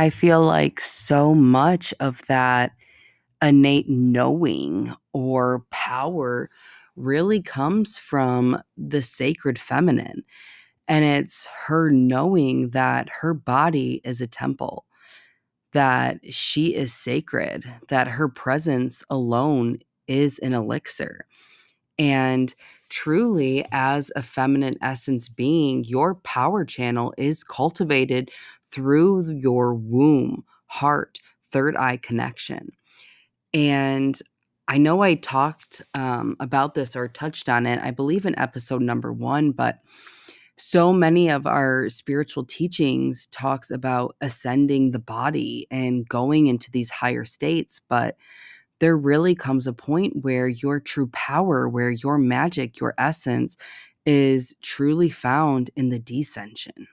I feel like so much of that innate knowing or power really comes from the sacred feminine. And it's her knowing that her body is a temple, that she is sacred, that her presence alone is an elixir. And truly, as a feminine essence being, your power channel is cultivated through your womb, heart, third eye connection. And I know I talked um, about this or touched on it, I believe in episode number one, but so many of our spiritual teachings talks about ascending the body and going into these higher states but there really comes a point where your true power where your magic your essence is truly found in the descension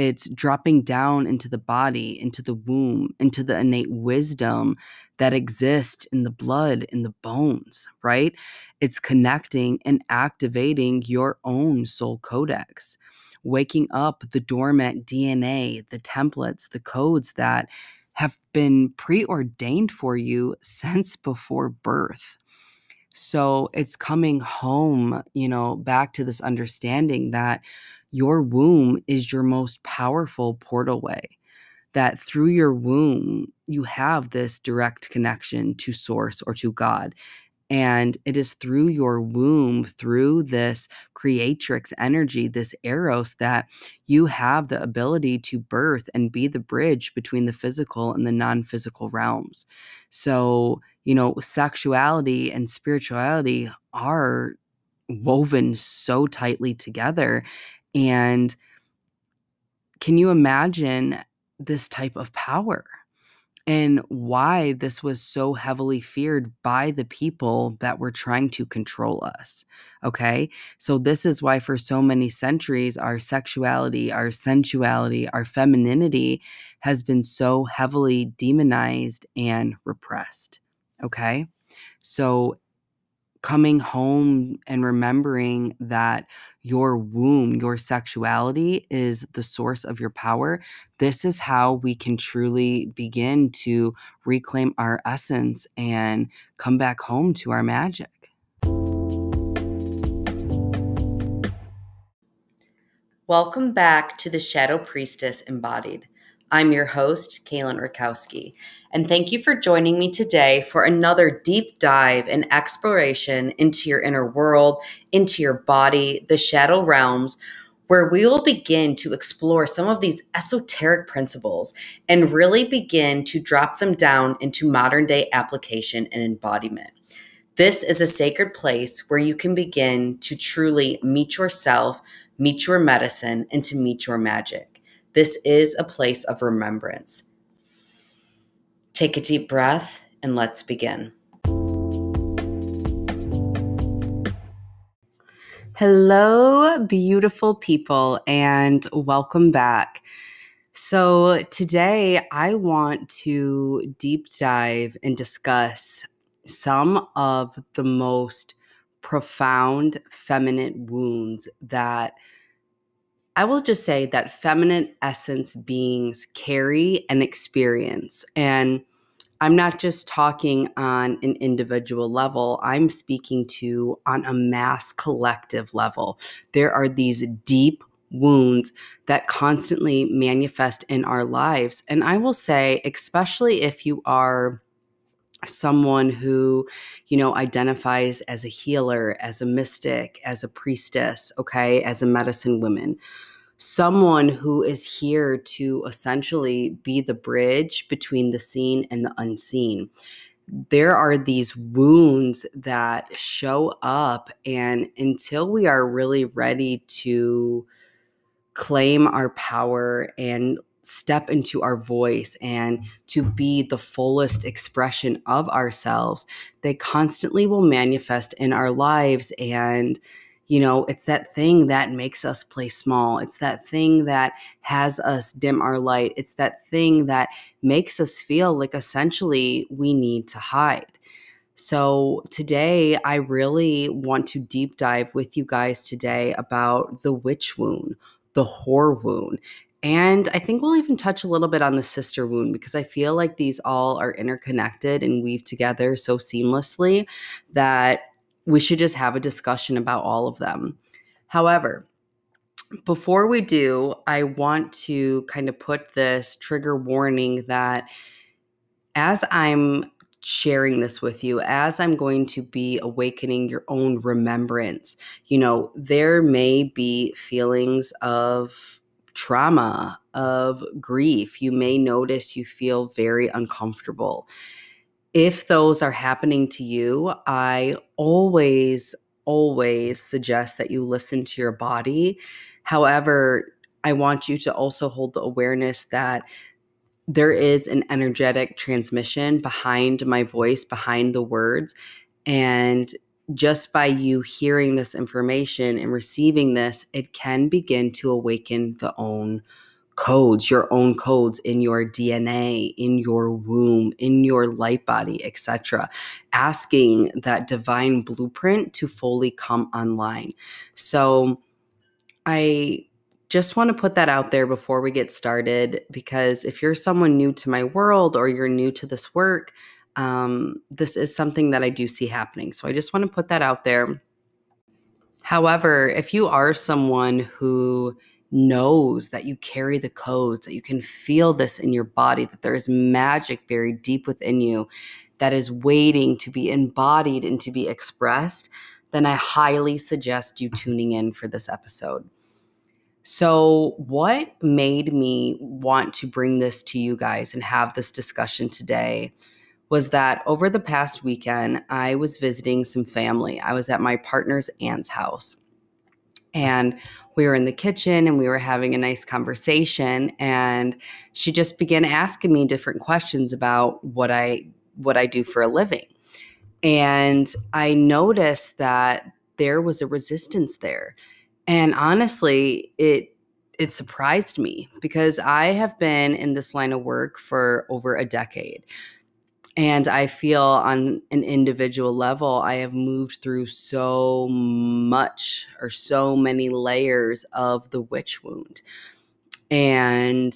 it's dropping down into the body, into the womb, into the innate wisdom that exists in the blood, in the bones, right? It's connecting and activating your own soul codex, waking up the dormant DNA, the templates, the codes that have been preordained for you since before birth. So it's coming home, you know, back to this understanding that your womb is your most powerful portal way. That through your womb, you have this direct connection to source or to God. And it is through your womb, through this creatrix energy, this eros, that you have the ability to birth and be the bridge between the physical and the non physical realms. So, you know, sexuality and spirituality are woven so tightly together. And can you imagine this type of power and why this was so heavily feared by the people that were trying to control us? Okay. So, this is why for so many centuries, our sexuality, our sensuality, our femininity has been so heavily demonized and repressed. Okay. So, coming home and remembering that your womb, your sexuality is the source of your power, this is how we can truly begin to reclaim our essence and come back home to our magic. Welcome back to the Shadow Priestess Embodied. I'm your host, Kaylyn Rutkowski, and thank you for joining me today for another deep dive and exploration into your inner world, into your body, the shadow realms, where we will begin to explore some of these esoteric principles and really begin to drop them down into modern day application and embodiment. This is a sacred place where you can begin to truly meet yourself, meet your medicine, and to meet your magic. This is a place of remembrance. Take a deep breath and let's begin. Hello, beautiful people, and welcome back. So, today I want to deep dive and discuss some of the most profound feminine wounds that I will just say that feminine essence beings carry an experience. And I'm not just talking on an individual level, I'm speaking to on a mass collective level. There are these deep wounds that constantly manifest in our lives. And I will say, especially if you are someone who, you know, identifies as a healer, as a mystic, as a priestess, okay, as a medicine woman. Someone who is here to essentially be the bridge between the seen and the unseen. There are these wounds that show up, and until we are really ready to claim our power and step into our voice and to be the fullest expression of ourselves, they constantly will manifest in our lives. And, you know, it's that thing that makes us play small. It's that thing that has us dim our light. It's that thing that makes us feel like essentially we need to hide. So, today, I really want to deep dive with you guys today about the witch wound, the whore wound, And I think we'll even touch a little bit on the sister wound because I feel like these all are interconnected and weave together so seamlessly that we should just have a discussion about all of them. However, before we do, I want to kind of put this trigger warning that as I'm sharing this with you, as I'm going to be awakening your own remembrance, you know, there may be feelings of trauma, of grief. You may notice you feel very uncomfortable. If those are happening to you, I always, always suggest that you listen to your body. However, I want you to also hold the awareness that there is an energetic transmission behind my voice, behind the words. And just by you hearing this information and receiving this, it can begin to awaken the own codes, your own codes in your DNA, in your womb, in your light body, etc. Asking that divine blueprint to fully come online. So I just want to put that out there before we get started because if you're someone new to my world or you're new to this work, um, this is something that I do see happening. So I just want to put that out there. However, if you are someone who knows that you carry the codes, that you can feel this in your body, that there is magic buried deep within you that is waiting to be embodied and to be expressed, then I highly suggest you tuning in for this episode. So, what made me want to bring this to you guys and have this discussion today was that over the past weekend, I was visiting some family. I was at my partner's aunt's house. And we were in the kitchen and we were having a nice conversation and she just began asking me different questions about what I what I do for a living. And I noticed that there was a resistance there. And honestly, it it surprised me because I have been in this line of work for over a decade. And I feel on an individual level, I have moved through so much or so many layers of the witch wound. And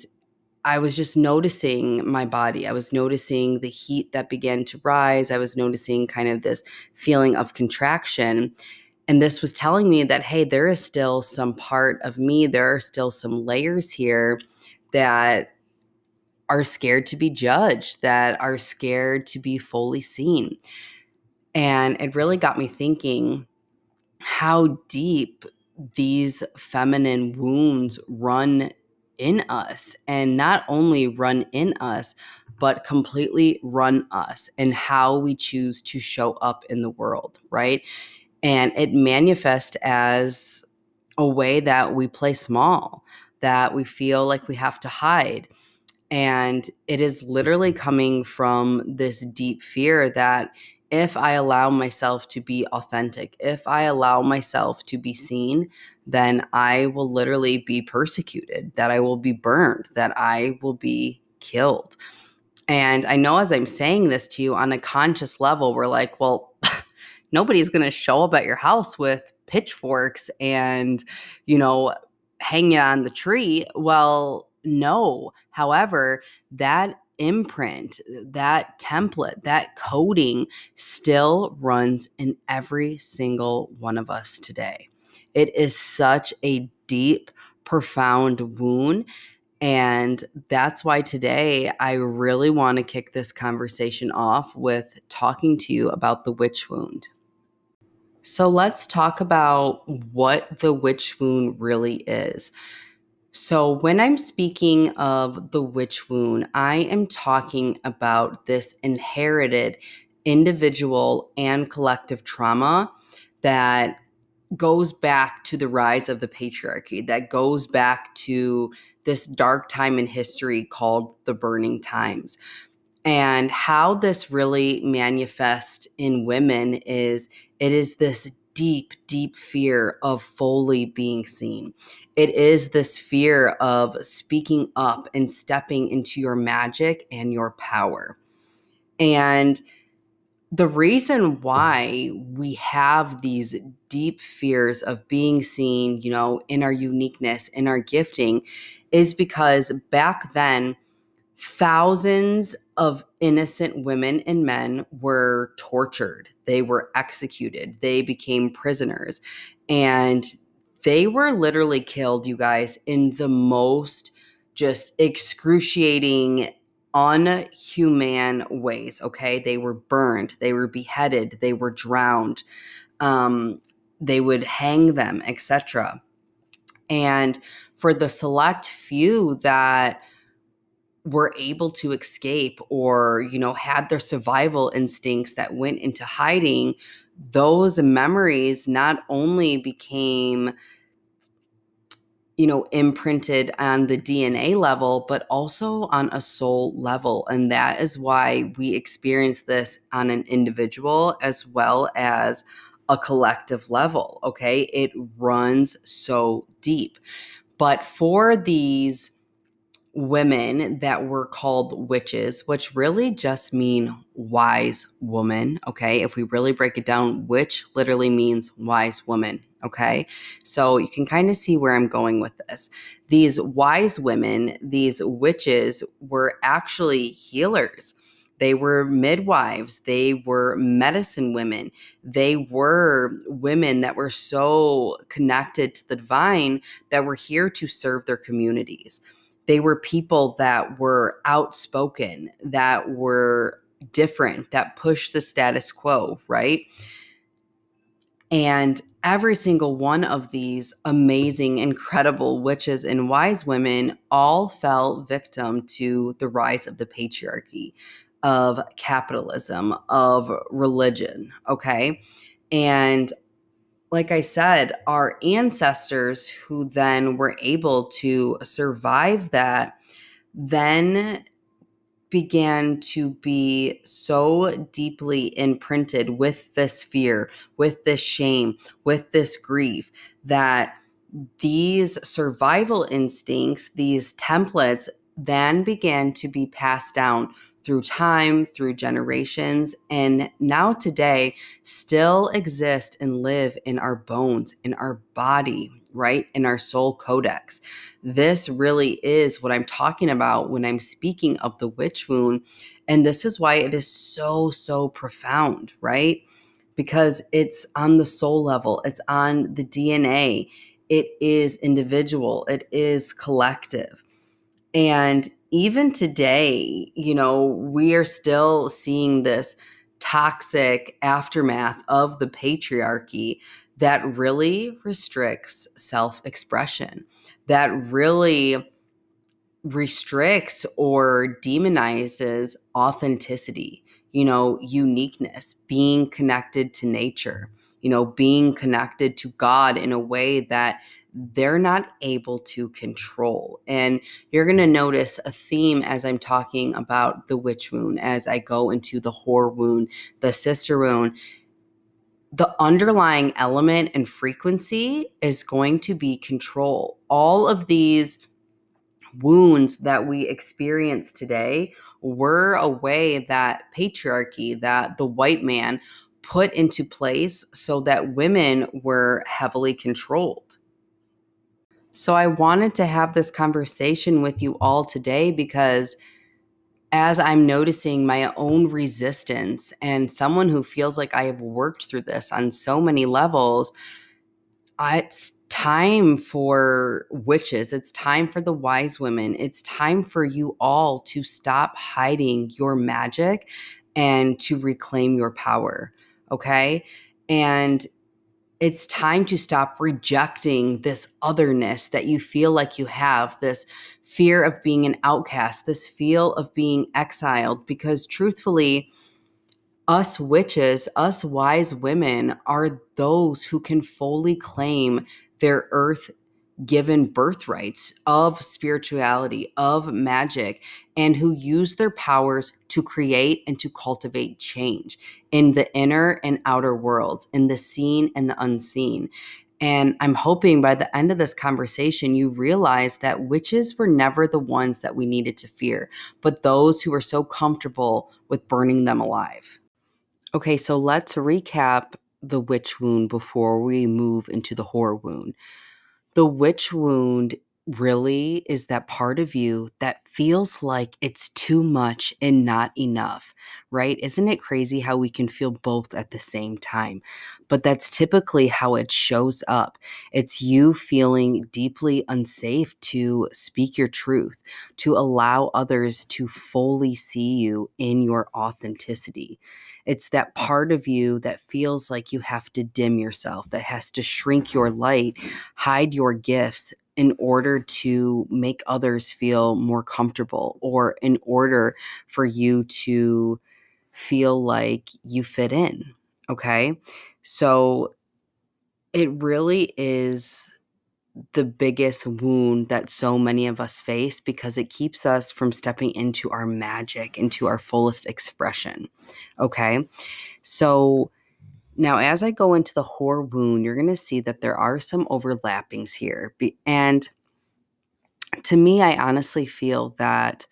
I was just noticing my body. I was noticing the heat that began to rise. I was noticing kind of this feeling of contraction. And this was telling me that, hey, there is still some part of me, there are still some layers here that are scared to be judged, that are scared to be fully seen. And it really got me thinking how deep these feminine wounds run in us and not only run in us but completely run us and how we choose to show up in the world right and it manifests as a way that we play small that we feel like we have to hide and it is literally coming from this deep fear that if I allow myself to be authentic, if I allow myself to be mm-hmm. seen, then I will literally be persecuted, that I will be burned, that I will be killed. And I know as I'm saying this to you on a conscious level, we're like, well, nobody's going to show up at your house with pitchforks and, you know, hang you on the tree. Well, no. However, that imprint, that template, that coding still runs in every single one of us today. It is such a deep, profound wound. And that's why today I really want to kick this conversation off with talking to you about the witch wound. So let's talk about what the witch wound really is. So, when I'm speaking of the witch wound, I am talking about this inherited individual and collective trauma that goes back to the rise of the patriarchy, that goes back to this dark time in history called the burning times. And how this really manifests in women is it is this deep, deep fear of fully being seen it is this fear of speaking up and stepping into your magic and your power. And the reason why we have these deep fears of being seen, you know, in our uniqueness, in our gifting, is because back then, thousands of innocent women and men were tortured, they were executed, they became prisoners, and they were literally killed, you guys, in the most just excruciating unhuman ways okay? They were burned. They were beheaded. They were drowned. Um, they would hang them etc and for the select few that were able to escape or you know had their survival instincts that went into hiding those memories not only became you know, imprinted on the DNA level, but also on a soul level. And that is why we experience this on an individual as well as a collective level. Okay. It runs so deep. But for these women that were called witches, which really just mean wise woman. Okay. If we really break it down, witch literally means wise woman. Okay. So you can kind of see where I'm going with this. These wise women, these witches, were actually healers. They were midwives. They were medicine women. They were women that were so connected to the divine that were here to serve their communities they were people that were outspoken, that were different, that pushed the status quo, right? And every single one of these amazing, incredible witches and wise women all fell victim to the rise of the patriarchy, of capitalism, of religion, okay? And like I said, our ancestors who then were able to survive that then began to be so deeply imprinted with this fear, with this shame, with this grief that these survival instincts, these templates, then began to be passed down through time, through generations, and now today still exist and live in our bones, in our body, right? In our soul codex. This really is what I'm talking about when I'm speaking of the witch wound. And this is why it is so, so profound, right? Because it's on the soul level, it's on the DNA, it is individual, it is collective. And even today, you know, we are still seeing this toxic aftermath of the patriarchy that really restricts self expression, that really restricts or demonizes authenticity, you know, uniqueness, being connected to nature, you know, being connected to God in a way that they're not able to control. And you're going to notice a theme as I'm talking about the witch wound, as I go into the whore wound, the sister wound. The underlying element and frequency is going to be control. All of these wounds that we experience today were a way that patriarchy, that the white man put into place so that women were heavily controlled. So I wanted to have this conversation with you all today because as I'm noticing my own resistance and someone who feels like I have worked through this on so many levels, uh, it's time for witches. It's time for the wise women. It's time for you all to stop hiding your magic and to reclaim your power. Okay. And it's time to stop rejecting this otherness that you feel like you have, this fear of being an outcast, this feel of being exiled, because truthfully, us witches, us wise women are those who can fully claim their earth given birthrights of spirituality, of magic, and who use their powers to create and to cultivate change in the inner and outer worlds, in the seen and the unseen. And I'm hoping by the end of this conversation, you realize that witches were never the ones that we needed to fear, but those who were so comfortable with burning them alive. Okay, so let's recap the witch wound before we move into the whore wound. The witch wound really is that part of you that feels like it's too much and not enough, right? Isn't it crazy how we can feel both at the same time? But that's typically how it shows up. It's you feeling deeply unsafe to speak your truth, to allow others to fully see you in your authenticity. It's that part of you that feels like you have to dim yourself, that has to shrink your light, hide your gifts, in order to make others feel more comfortable or in order for you to feel like you fit in. Okay. So it really is the biggest wound that so many of us face because it keeps us from stepping into our magic, into our fullest expression. Okay. So now, as I go into the whore wound, you're going to see that there are some overlappings here. And to me, I honestly feel that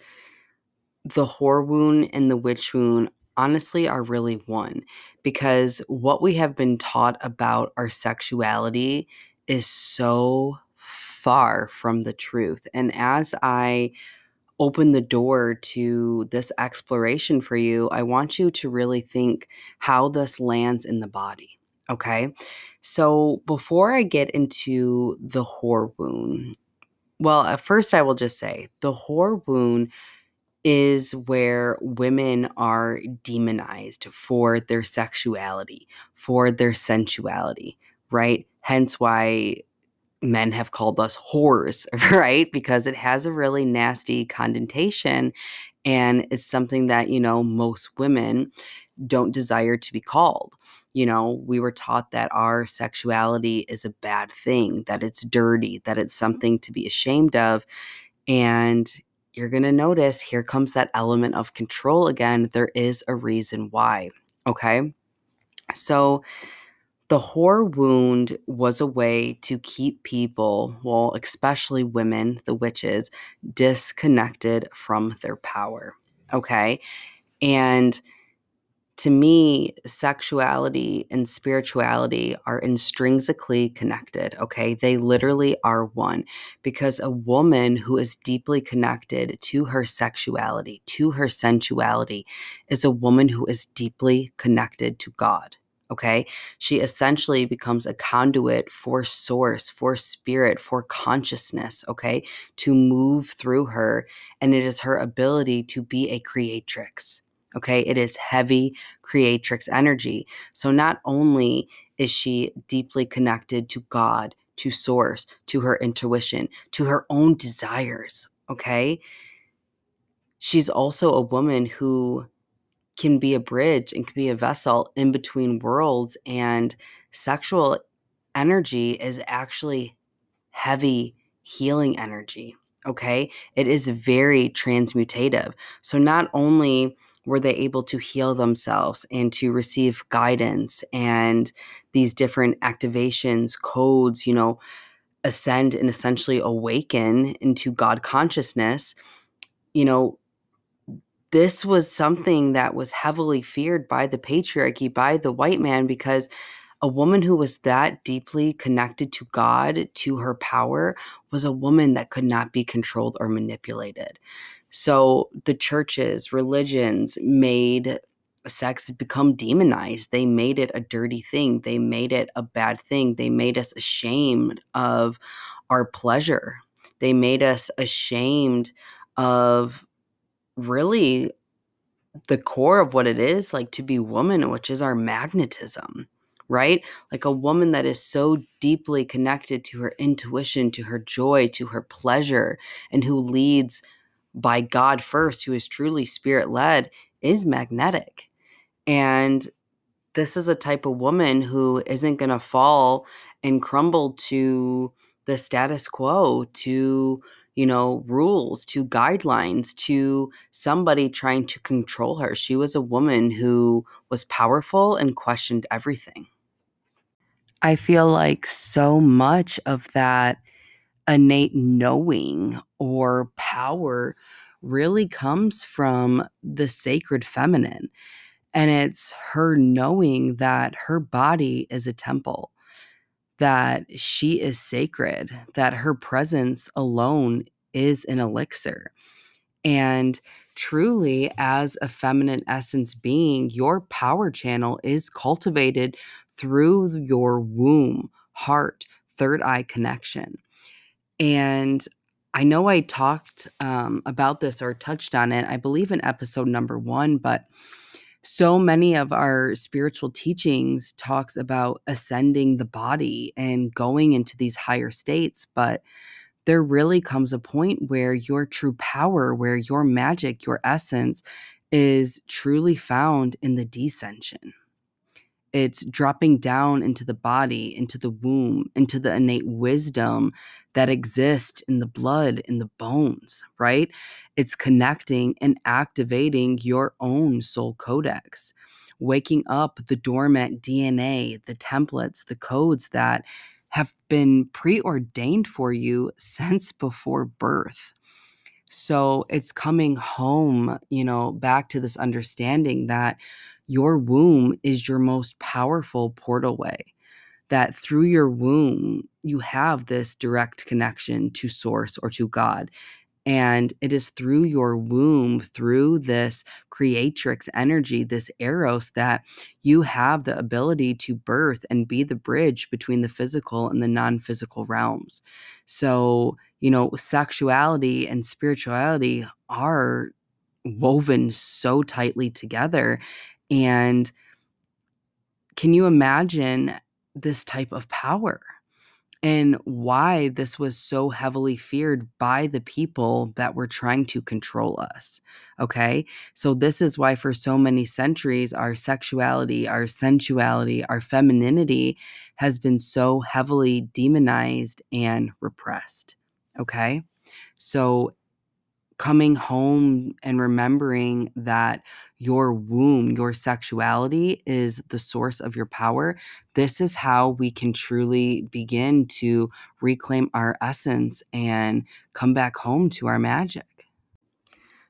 the whore wound and the witch wound honestly are really one because what we have been taught about our sexuality is so far from the truth. And as I open the door to this exploration for you, I want you to really think how this lands in the body. Okay. So before I get into the whore wound, well, at first I will just say the whore wound is where women are demonized for their sexuality, for their sensuality, right? Hence why men have called us whores, right? Because it has a really nasty connotation and it's something that, you know, most women don't desire to be called. You know, we were taught that our sexuality is a bad thing, that it's dirty, that it's something to be ashamed of. And you're going to notice here comes that element of control again. There is a reason why. Okay. So, the whore wound was a way to keep people, well, especially women, the witches, disconnected from their power. Okay. And to me, sexuality and spirituality are intrinsically connected. Okay. They literally are one because a woman who is deeply connected to her sexuality, to her sensuality, is a woman who is deeply connected to God. Okay. She essentially becomes a conduit for source, for spirit, for consciousness. Okay. To move through her. And it is her ability to be a creatrix. Okay, it is heavy creatrix energy. So not only is she deeply connected to God, to source, to her intuition, to her own desires. Okay, she's also a woman who can be a bridge and can be a vessel in between worlds. And sexual energy is actually heavy healing energy. Okay, it is very transmutative. So not only were they able to heal themselves and to receive guidance and these different activations, codes, you know, ascend and essentially awaken into God consciousness, you know, this was something that was heavily feared by the patriarchy, by the white man, because a woman who was that deeply connected to God, to her power, was a woman that could not be controlled or manipulated. So the churches, religions made sex become demonized. They made it a dirty thing. They made it a bad thing. They made us ashamed of our pleasure. They made us ashamed of really the core of what it is like to be woman, which is our magnetism, right? Like a woman that is so deeply connected to her intuition, to her joy, to her pleasure, and who leads by God first, who is truly spirit led, is magnetic. And this is a type of woman who isn't going to fall and crumble to the status quo, to, you know, rules, to guidelines, to somebody trying to control her. She was a woman who was powerful and questioned everything. I feel like so much of that innate knowing or power really comes from the sacred feminine. And it's her knowing that her body is a temple, that she is sacred, that her presence alone is an elixir. And truly, as a feminine essence being, your power channel is cultivated through your womb, heart, third eye connection. And I know I talked um, about this or touched on it, I believe in episode number one, but so many of our spiritual teachings talks about ascending the body and going into these higher states but there really comes a point where your true power where your magic your essence is truly found in the descension it's dropping down into the body, into the womb, into the innate wisdom that exists in the blood, in the bones, right? It's connecting and activating your own soul codex, waking up the dormant DNA, the templates, the codes that have been preordained for you since before birth. So it's coming home, you know, back to this understanding that your womb is your most powerful portal way. That through your womb, you have this direct connection to source or to God. And it is through your womb, through this creatrix energy, this eros, that you have the ability to birth and be the bridge between the physical and the non physical realms. So, you know, sexuality and spirituality are woven so tightly together. And can you imagine this type of power? and why this was so heavily feared by the people that were trying to control us. Okay. So, this is why, for so many centuries, our sexuality, our sensuality, our femininity has been so heavily demonized and repressed. Okay. So, coming home and remembering that your womb, your sexuality is the source of your power, this is how we can truly begin to reclaim our essence and come back home to our magic.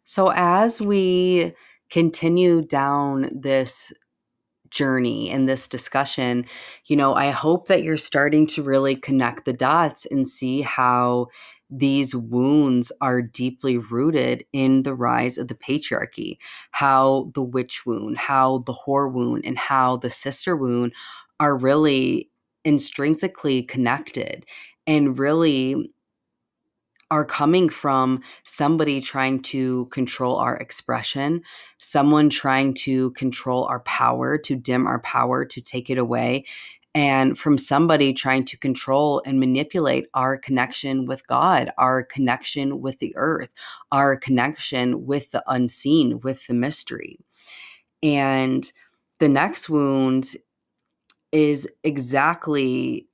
So, as we continue down this journey and this discussion, you know, I hope that you're starting to really connect the dots and see how these wounds are deeply rooted in the rise of the patriarchy, how the witch wound, how the whore wound, and how the sister wound are really intrinsically connected and really are coming from somebody trying to control our expression, someone trying to control our power, to dim our power, to take it away, and from somebody trying to control and manipulate our connection with God, our connection with the earth, our connection with the unseen, with the mystery. And the next wound is exactly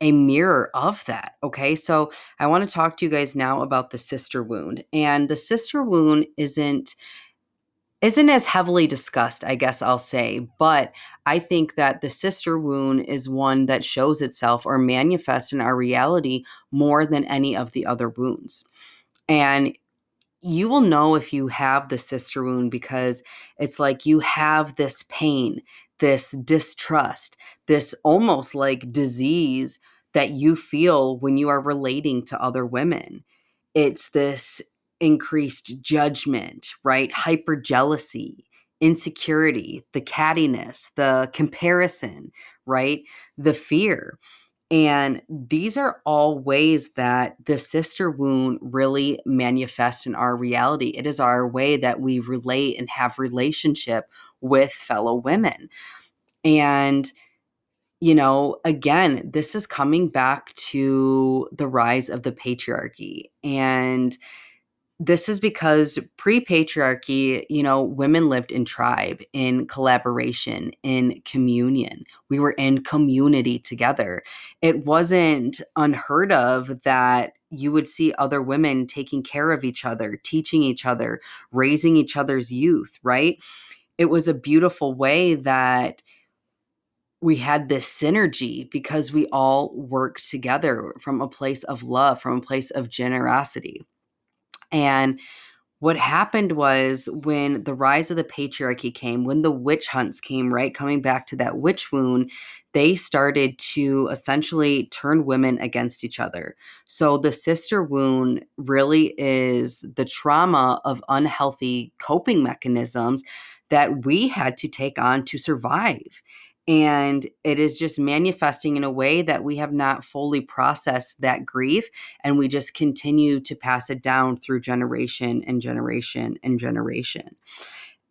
a mirror of that. Okay. So I want to talk to you guys now about the sister wound. And the sister wound isn't isn't as heavily discussed, I guess I'll say. But I think that the sister wound is one that shows itself or manifests in our reality more than any of the other wounds. And you will know if you have the sister wound because it's like you have this pain, this distrust, this almost like disease that you feel when you are relating to other women. It's this increased judgment, right? Hyper jealousy, insecurity, the cattiness, the comparison, right? The fear. And these are all ways that the sister wound really manifests in our reality. It is our way that we relate and have relationship with fellow women. And you know, again, this is coming back to the rise of the patriarchy and this is because pre patriarchy, you know, women lived in tribe, in collaboration, in communion. We were in community together. It wasn't unheard of that you would see other women taking care of each other, teaching each other, raising each other's youth, right? It was a beautiful way that we had this synergy because we all worked together from a place of love, from a place of generosity. And what happened was when the rise of the patriarchy came, when the witch hunts came, right? Coming back to that witch wound, they started to essentially turn women against each other. So the sister wound really is the trauma of unhealthy coping mechanisms that we had to take on to survive and it is just manifesting in a way that we have not fully processed that grief and we just continue to pass it down through generation and generation and generation.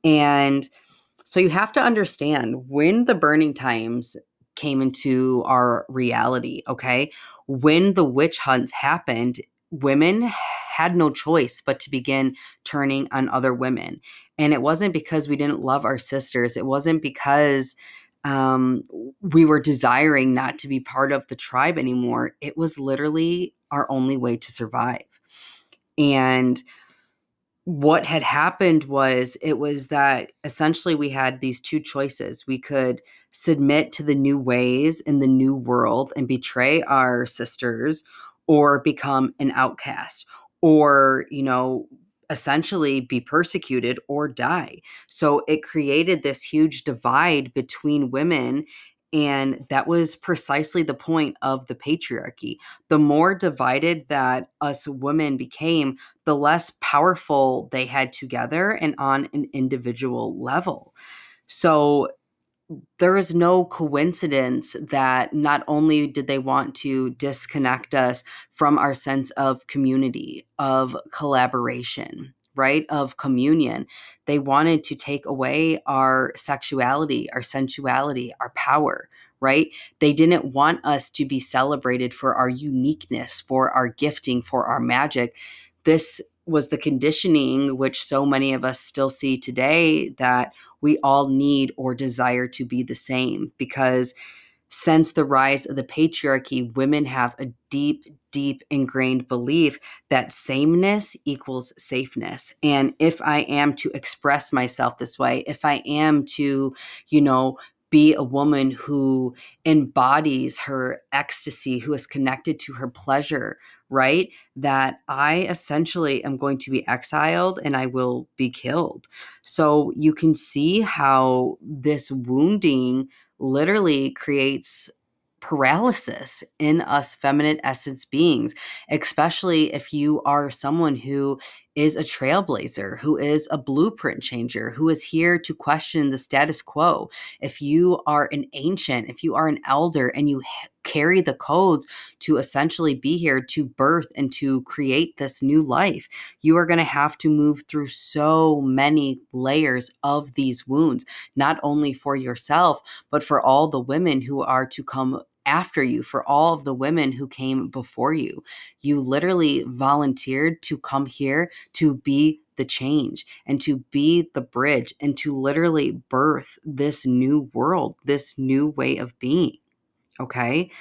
And so you have to understand when the burning times came into our reality okay? When the witch hunts happened women had no choice but to begin turning on other women. And it wasn't because we didn't love our sisters. It wasn't because um, we were desiring not to be part of the tribe anymore. It was literally our only way to survive. And what had happened was it was that essentially we had these two choices. We could submit to the new ways in the new world and betray our sisters or become an outcast or, you know, essentially be persecuted or die. So it created this huge divide between women. And that was precisely the point of the patriarchy. The more divided that us women became, the less powerful they had together and on an individual level. So there is no coincidence that not only did they want to disconnect us from our sense of community, of collaboration, right, of communion, they wanted to take away our sexuality, our sensuality, our power. Right? They didn't want us to be celebrated for our uniqueness, for our gifting, for our magic. This was the conditioning which so many of us still see today that we all need or desire to be the same because since the rise of the patriarchy women have a deep deep ingrained belief that sameness equals safeness. And if i am to express myself this way if i am to you know be a woman who embodies her ecstasy, who is connected to her pleasure, right? That I essentially am going to be exiled and I will be killed. So you can see how this wounding literally creates paralysis in us feminine essence beings, especially if you are someone who is a trailblazer, who is a blueprint changer, who is here to question the status quo. If you are an ancient, if you are an elder and you carry the codes to essentially be here to birth and to create this new life, you are going to have to move through so many layers of these wounds, not only for yourself, but for all the women who are to come after you, for all of the women who came before you. You literally volunteered to come here to be the change and to be the bridge and to literally birth this new world, this new way of being. Okay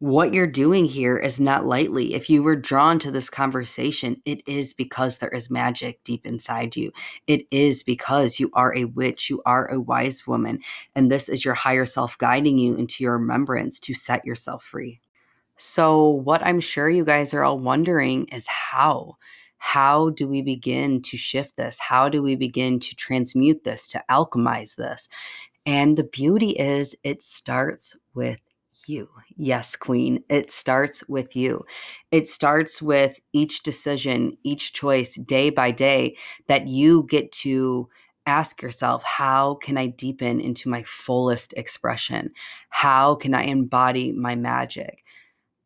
what you're doing here is not lightly. If you were drawn to this conversation, it is because there is magic deep inside you. It is because you are a witch, you are a wise woman, and this is your higher self guiding you into your remembrance to set yourself free. So, what I'm sure you guys are all wondering is how? How do we begin to shift this? How do we begin to transmute this, to alchemize this? And the beauty is, it starts with you. Yes, Queen. It starts with you. It starts with each decision, each choice, day by day, that you get to ask yourself how can I deepen into my fullest expression? How can I embody my magic?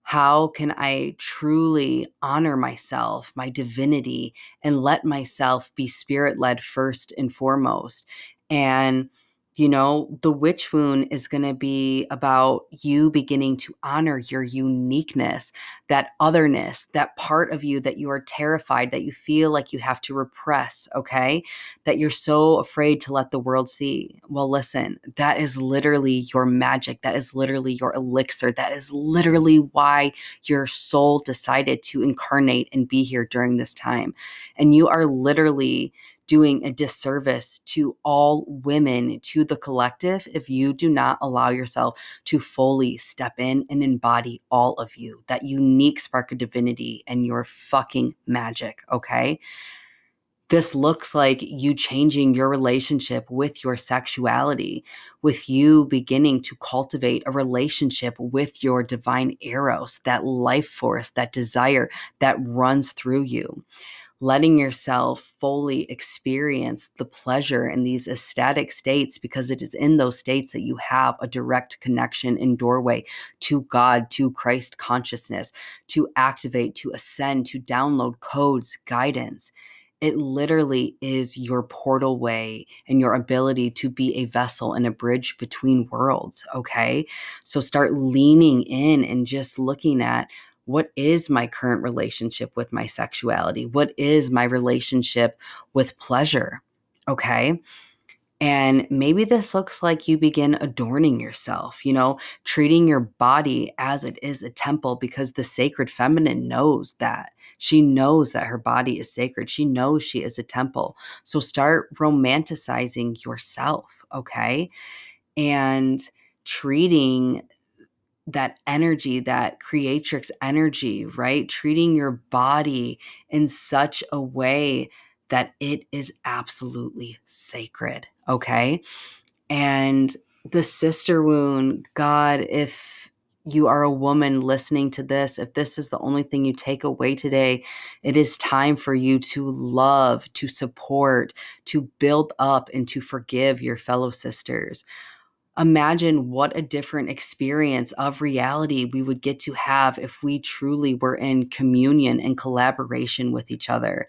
How can I truly honor myself, my divinity, and let myself be spirit led first and foremost? And you know, the witch wound is going to be about you beginning to honor your uniqueness, that otherness, that part of you that you are terrified, that you feel like you have to repress, okay? That you're so afraid to let the world see. Well, listen, that is literally your magic. That is literally your elixir. That is literally why your soul decided to incarnate and be here during this time. And you are literally doing a disservice to all women, to the collective, if you do not allow yourself to fully step in and embody all of you, that unique spark of divinity and your fucking magic, okay? this looks like you changing your relationship with your sexuality, with you beginning to cultivate a relationship with your divine eros, that life force, that desire that runs through you letting yourself fully experience the pleasure in these ecstatic states because it is in those states that you have a direct connection and doorway to God, to Christ consciousness, to activate, to ascend, to download codes, guidance. It literally is your portal way and your ability to be a vessel and a bridge between worlds. Okay. So start leaning in and just looking at what is my current relationship with my sexuality? What is my relationship with pleasure? Okay. And maybe this looks like you begin adorning yourself, you know, treating your body as it is a temple because the sacred feminine knows that. She knows that her body is sacred. She knows she is a temple. So start romanticizing yourself, okay? And treating that energy, that creatrix energy, right? Treating your body in such a way that it is absolutely sacred. Okay. And the sister wound, God, if you are a woman listening to this, if this is the only thing you take away today, it is time for you to love, to support, to build up, and to forgive your fellow sisters imagine what a different experience of reality we would get to have if we truly were in communion and collaboration with each other.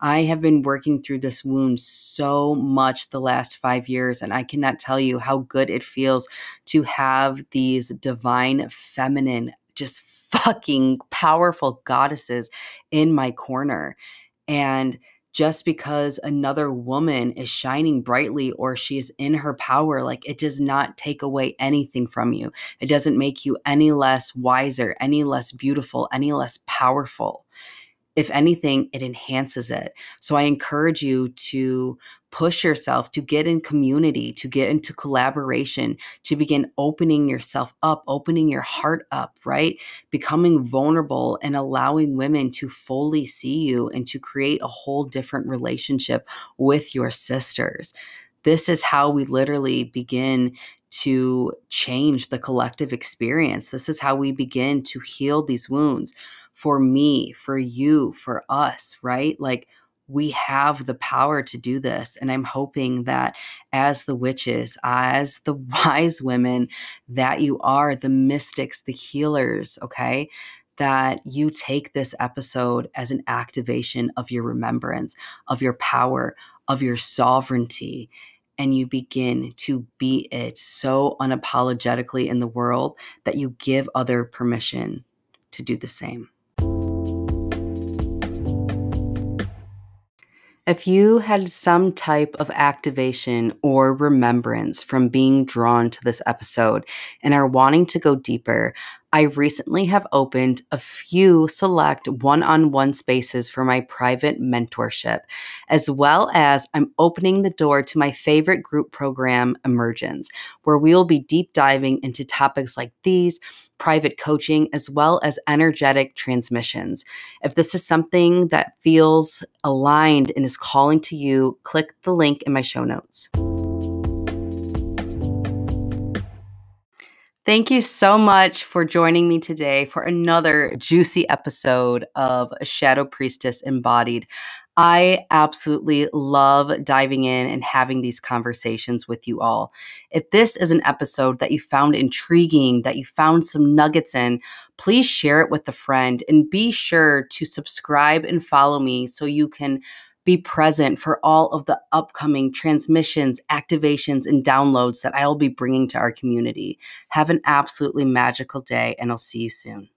I have been working through this wound so much the last five years, and I cannot tell you how good it feels to have these divine, feminine, just fucking powerful goddesses in my corner. And just because another woman is shining brightly or she is in her power, like it does not take away anything from you. It doesn't make you any less wiser, any less beautiful, any less powerful if anything, it enhances it. So I encourage you to push yourself to get in community, to get into collaboration, to begin opening yourself up, opening your heart up, right? Becoming vulnerable and allowing women to fully see you and to create a whole different relationship with your sisters. This is how we literally begin to change the collective experience. This is how we begin to heal these wounds for me, for you, for us, right? Like we have the power to do this. And I'm hoping that as the witches, as the wise women that you are, the mystics, the healers, okay? That you take this episode as an activation of your remembrance, of your power, of your sovereignty, and you begin to be it so unapologetically in the world that you give other permission to do the same. If you had some type of activation or remembrance from being drawn to this episode and are wanting to go deeper, I recently have opened a few select one on one spaces for my private mentorship, as well as I'm opening the door to my favorite group program, Emergence, where we will be deep diving into topics like these private coaching, as well as energetic transmissions. If this is something that feels aligned and is calling to you, click the link in my show notes. Thank you so much for joining me today for another juicy episode of Shadow Priestess Embodied. I absolutely love diving in and having these conversations with you all. If this is an episode that you found intriguing, that you found some nuggets in, please share it with a friend and be sure to subscribe and follow me so you can be present for all of the upcoming transmissions, activations, and downloads that I'll be bringing to our community. Have an absolutely magical day, and I'll see you soon.